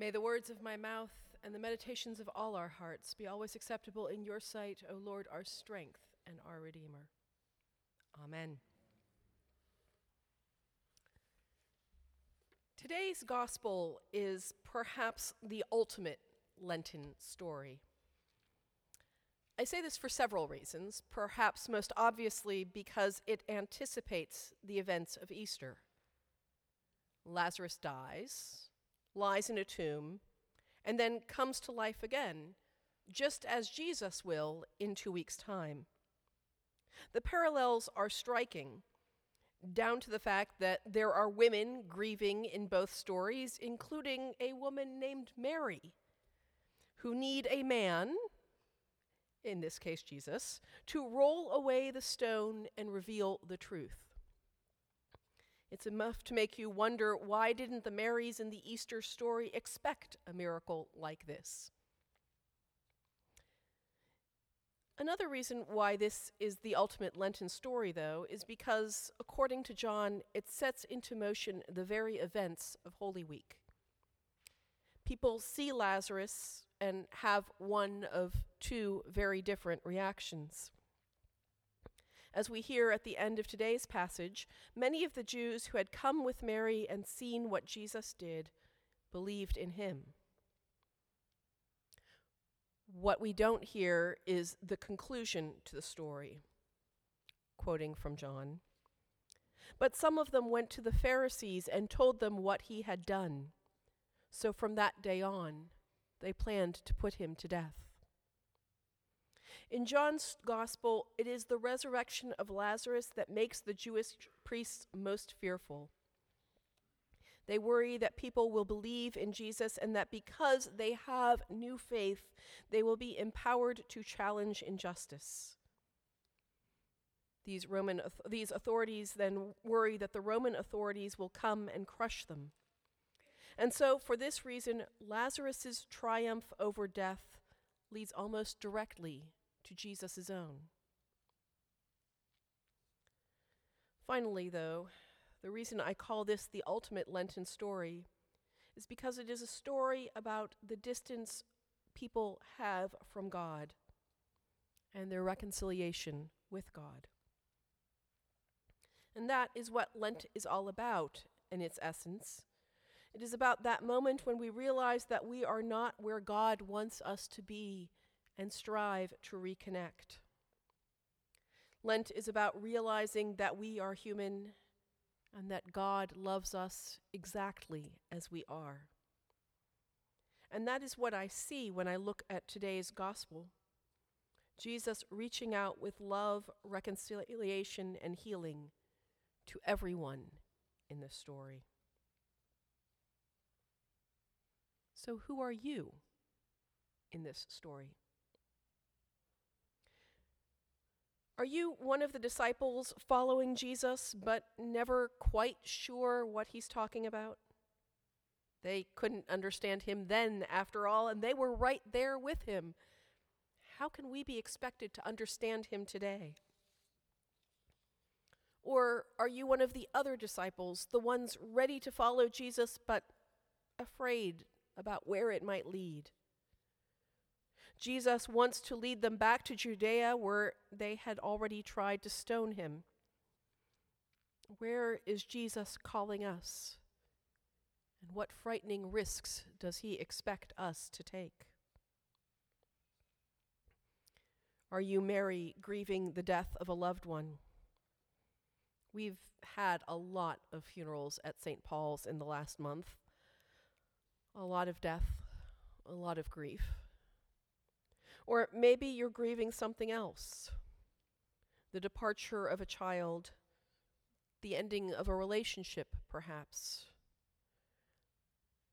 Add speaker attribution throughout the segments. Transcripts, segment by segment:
Speaker 1: May the words of my mouth and the meditations of all our hearts be always acceptable in your sight, O Lord, our strength and our Redeemer. Amen. Today's gospel is perhaps the ultimate Lenten story. I say this for several reasons, perhaps most obviously because it anticipates the events of Easter. Lazarus dies, lies in a tomb, and then comes to life again, just as Jesus will in two weeks' time. The parallels are striking, down to the fact that there are women grieving in both stories, including a woman named Mary, who need a man, in this case Jesus, to roll away the stone and reveal the truth. It's enough to make you wonder why didn't the Marys in the Easter story expect a miracle like this? Another reason why this is the ultimate Lenten story, though, is because, according to John, it sets into motion the very events of Holy Week. People see Lazarus and have one of two very different reactions. As we hear at the end of today's passage, many of the Jews who had come with Mary and seen what Jesus did believed in him. What we don't hear is the conclusion to the story. Quoting from John. But some of them went to the Pharisees and told them what he had done. So from that day on, they planned to put him to death. In John's gospel, it is the resurrection of Lazarus that makes the Jewish priests most fearful. They worry that people will believe in Jesus and that because they have new faith, they will be empowered to challenge injustice. These, Roman, these authorities then worry that the Roman authorities will come and crush them. And so, for this reason, Lazarus' triumph over death leads almost directly to Jesus' own. Finally, though, the reason I call this the ultimate Lenten story is because it is a story about the distance people have from God and their reconciliation with God. And that is what Lent is all about in its essence. It is about that moment when we realize that we are not where God wants us to be and strive to reconnect. Lent is about realizing that we are human and that God loves us exactly as we are. And that is what I see when I look at today's gospel Jesus reaching out with love, reconciliation, and healing to everyone in this story. So, who are you in this story? Are you one of the disciples following Jesus but never quite sure what he's talking about? They couldn't understand him then, after all, and they were right there with him. How can we be expected to understand him today? Or are you one of the other disciples, the ones ready to follow Jesus but afraid about where it might lead? Jesus wants to lead them back to Judea where they had already tried to stone him. Where is Jesus calling us? And what frightening risks does he expect us to take? Are you Mary grieving the death of a loved one? We've had a lot of funerals at St. Paul's in the last month, a lot of death, a lot of grief. Or maybe you're grieving something else the departure of a child, the ending of a relationship, perhaps,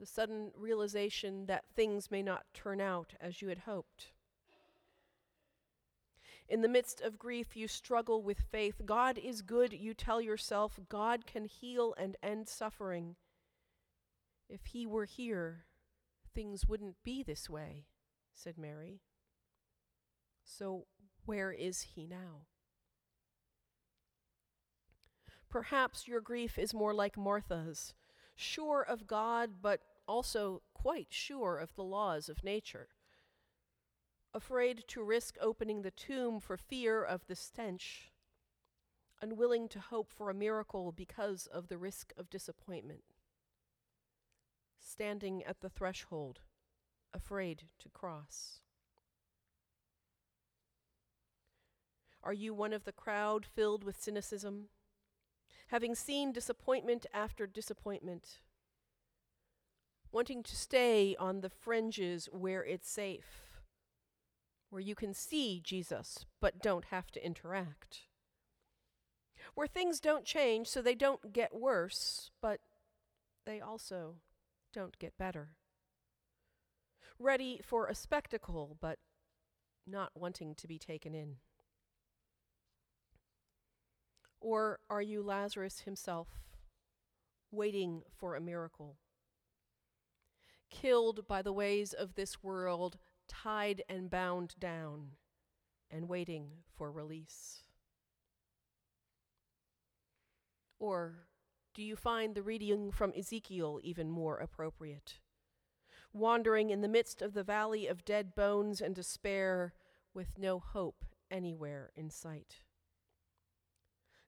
Speaker 1: the sudden realization that things may not turn out as you had hoped. In the midst of grief, you struggle with faith. God is good, you tell yourself. God can heal and end suffering. If He were here, things wouldn't be this way, said Mary. So, where is he now? Perhaps your grief is more like Martha's, sure of God, but also quite sure of the laws of nature, afraid to risk opening the tomb for fear of the stench, unwilling to hope for a miracle because of the risk of disappointment, standing at the threshold, afraid to cross. Are you one of the crowd filled with cynicism? Having seen disappointment after disappointment, wanting to stay on the fringes where it's safe, where you can see Jesus but don't have to interact, where things don't change so they don't get worse, but they also don't get better. Ready for a spectacle, but not wanting to be taken in. Or are you Lazarus himself, waiting for a miracle? Killed by the ways of this world, tied and bound down, and waiting for release? Or do you find the reading from Ezekiel even more appropriate? Wandering in the midst of the valley of dead bones and despair, with no hope anywhere in sight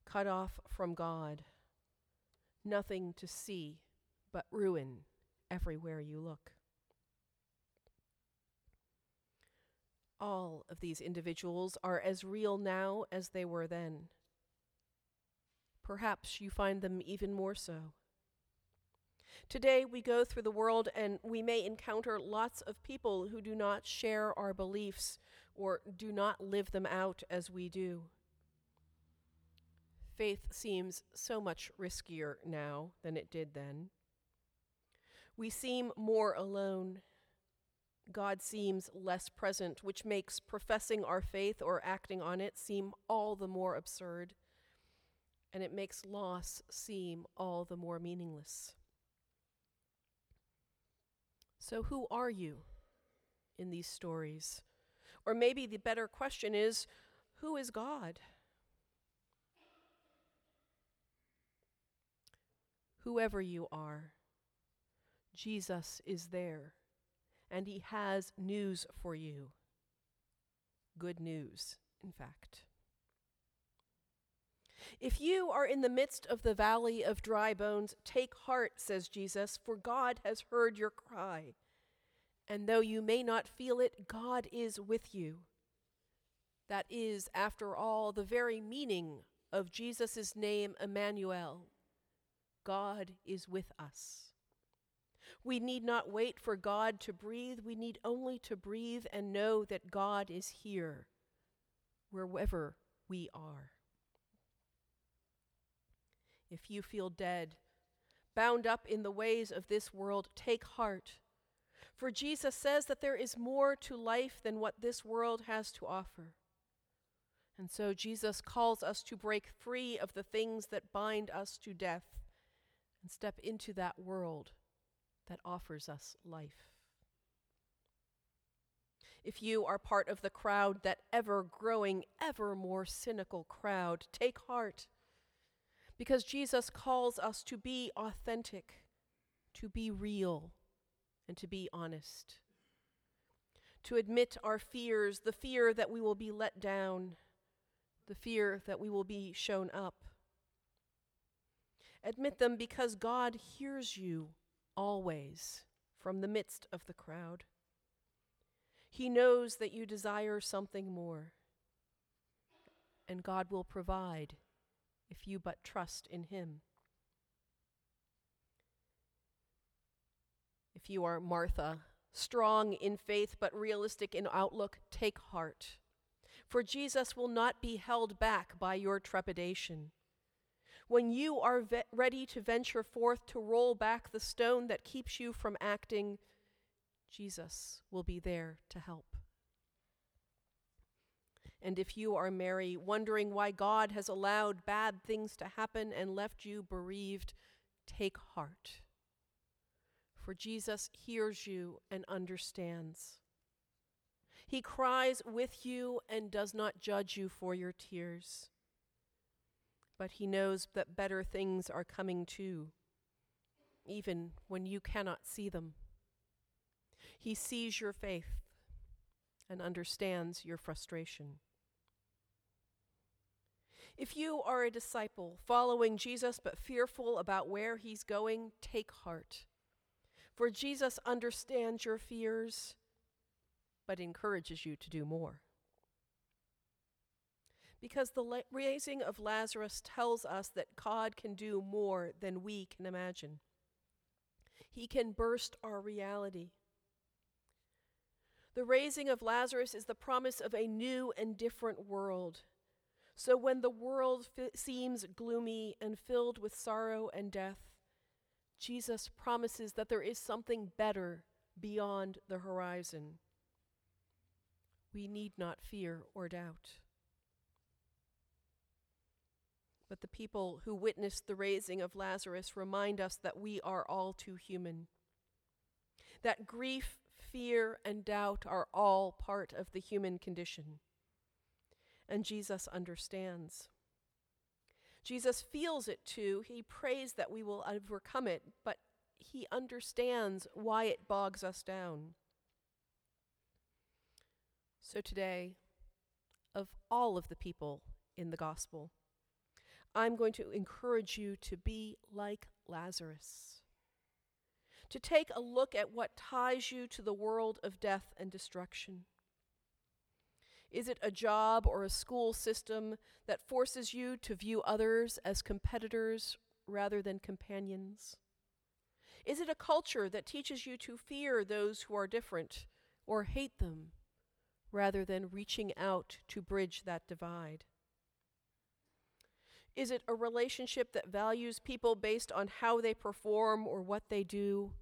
Speaker 1: cut off from God, nothing to see but ruin everywhere you look. All of these individuals are as real now as they were then. Perhaps you find them even more so. Today, we go through the world and we may encounter lots of people who do not share our beliefs or do not live them out as we do. Faith seems so much riskier now than it did then. We seem more alone. God seems less present, which makes professing our faith or acting on it seem all the more absurd, and it makes loss seem all the more meaningless. So, who are you in these stories? Or maybe the better question is who is God? Whoever you are, Jesus is there, and he has news for you. Good news, in fact. If you are in the midst of the valley of dry bones, take heart, says Jesus, for God has heard your cry. And though you may not feel it, God is with you. That is, after all, the very meaning of Jesus' name, Emmanuel, God is with us. We need not wait for God to breathe. We need only to breathe and know that God is here, wherever we are. If you feel dead, bound up in the ways of this world, take heart. For Jesus says that there is more to life than what this world has to offer. And so Jesus calls us to break free of the things that bind us to death and step into that world that offers us life. If you are part of the crowd, that ever growing, ever more cynical crowd, take heart because Jesus calls us to be authentic, to be real, and to be honest. To admit our fears, the fear that we will be let down, the fear that we will be shown up, Admit them because God hears you always from the midst of the crowd. He knows that you desire something more, and God will provide if you but trust in Him. If you are Martha, strong in faith but realistic in outlook, take heart. For Jesus will not be held back by your trepidation when you are ve- ready to venture forth to roll back the stone that keeps you from acting, Jesus will be there to help. And if you are Mary, wondering why God has allowed bad things to happen and left you bereaved, take heart. For Jesus hears you and understands. He cries with you and does not judge you for your tears but he knows that better things are coming too. even when you cannot see them. He sees your faith and understands your frustration. If you are a disciple following Jesus but fearful about where he's going, take heart. For Jesus understands your fears but encourages you to do more. Because the raising of Lazarus tells us that God can do more than we can imagine. He can burst our reality. The raising of Lazarus is the promise of a new and different world. So when the world fi- seems gloomy and filled with sorrow and death, Jesus promises that there is something better beyond the horizon. We need not fear or doubt. But the people who witnessed the raising of Lazarus remind us that we are all too human. That grief, fear, and doubt are all part of the human condition. And Jesus understands. Jesus feels it too. He prays that we will overcome it, but he understands why it bogs us down. So today, of all of the people in the gospel, I'm going to encourage you to be like Lazarus, to take a look at what ties you to the world of death and destruction. Is it a job or a school system that forces you to view others as competitors rather than companions? Is it a culture that teaches you to fear those who are different or hate them rather than reaching out to bridge that divide? Is it a relationship that values people based on how they perform or what they do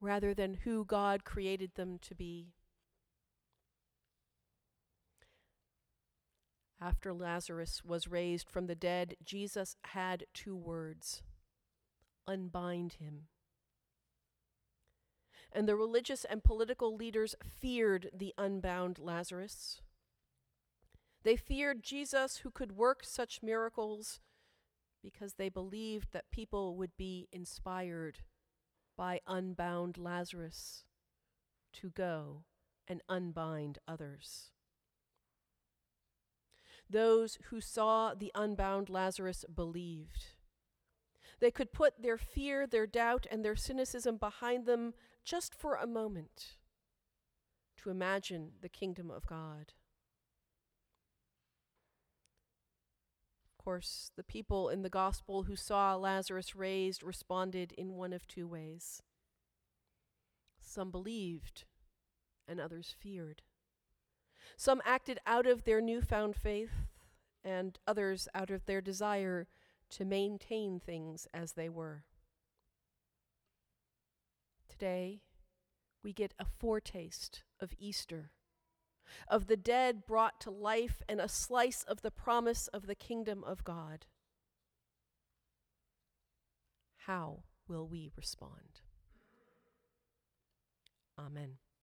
Speaker 1: rather than who God created them to be? After Lazarus was raised from the dead, Jesus had two words unbind him. And the religious and political leaders feared the unbound Lazarus. They feared Jesus, who could work such miracles, because they believed that people would be inspired by unbound Lazarus to go and unbind others. Those who saw the unbound Lazarus believed. They could put their fear, their doubt, and their cynicism behind them just for a moment to imagine the kingdom of God. Course, the people in the gospel who saw Lazarus raised responded in one of two ways. Some believed, and others feared. Some acted out of their newfound faith, and others out of their desire to maintain things as they were. Today, we get a foretaste of Easter, of the dead brought to life, and a slice of the promise of the kingdom of God. How will we respond? Amen.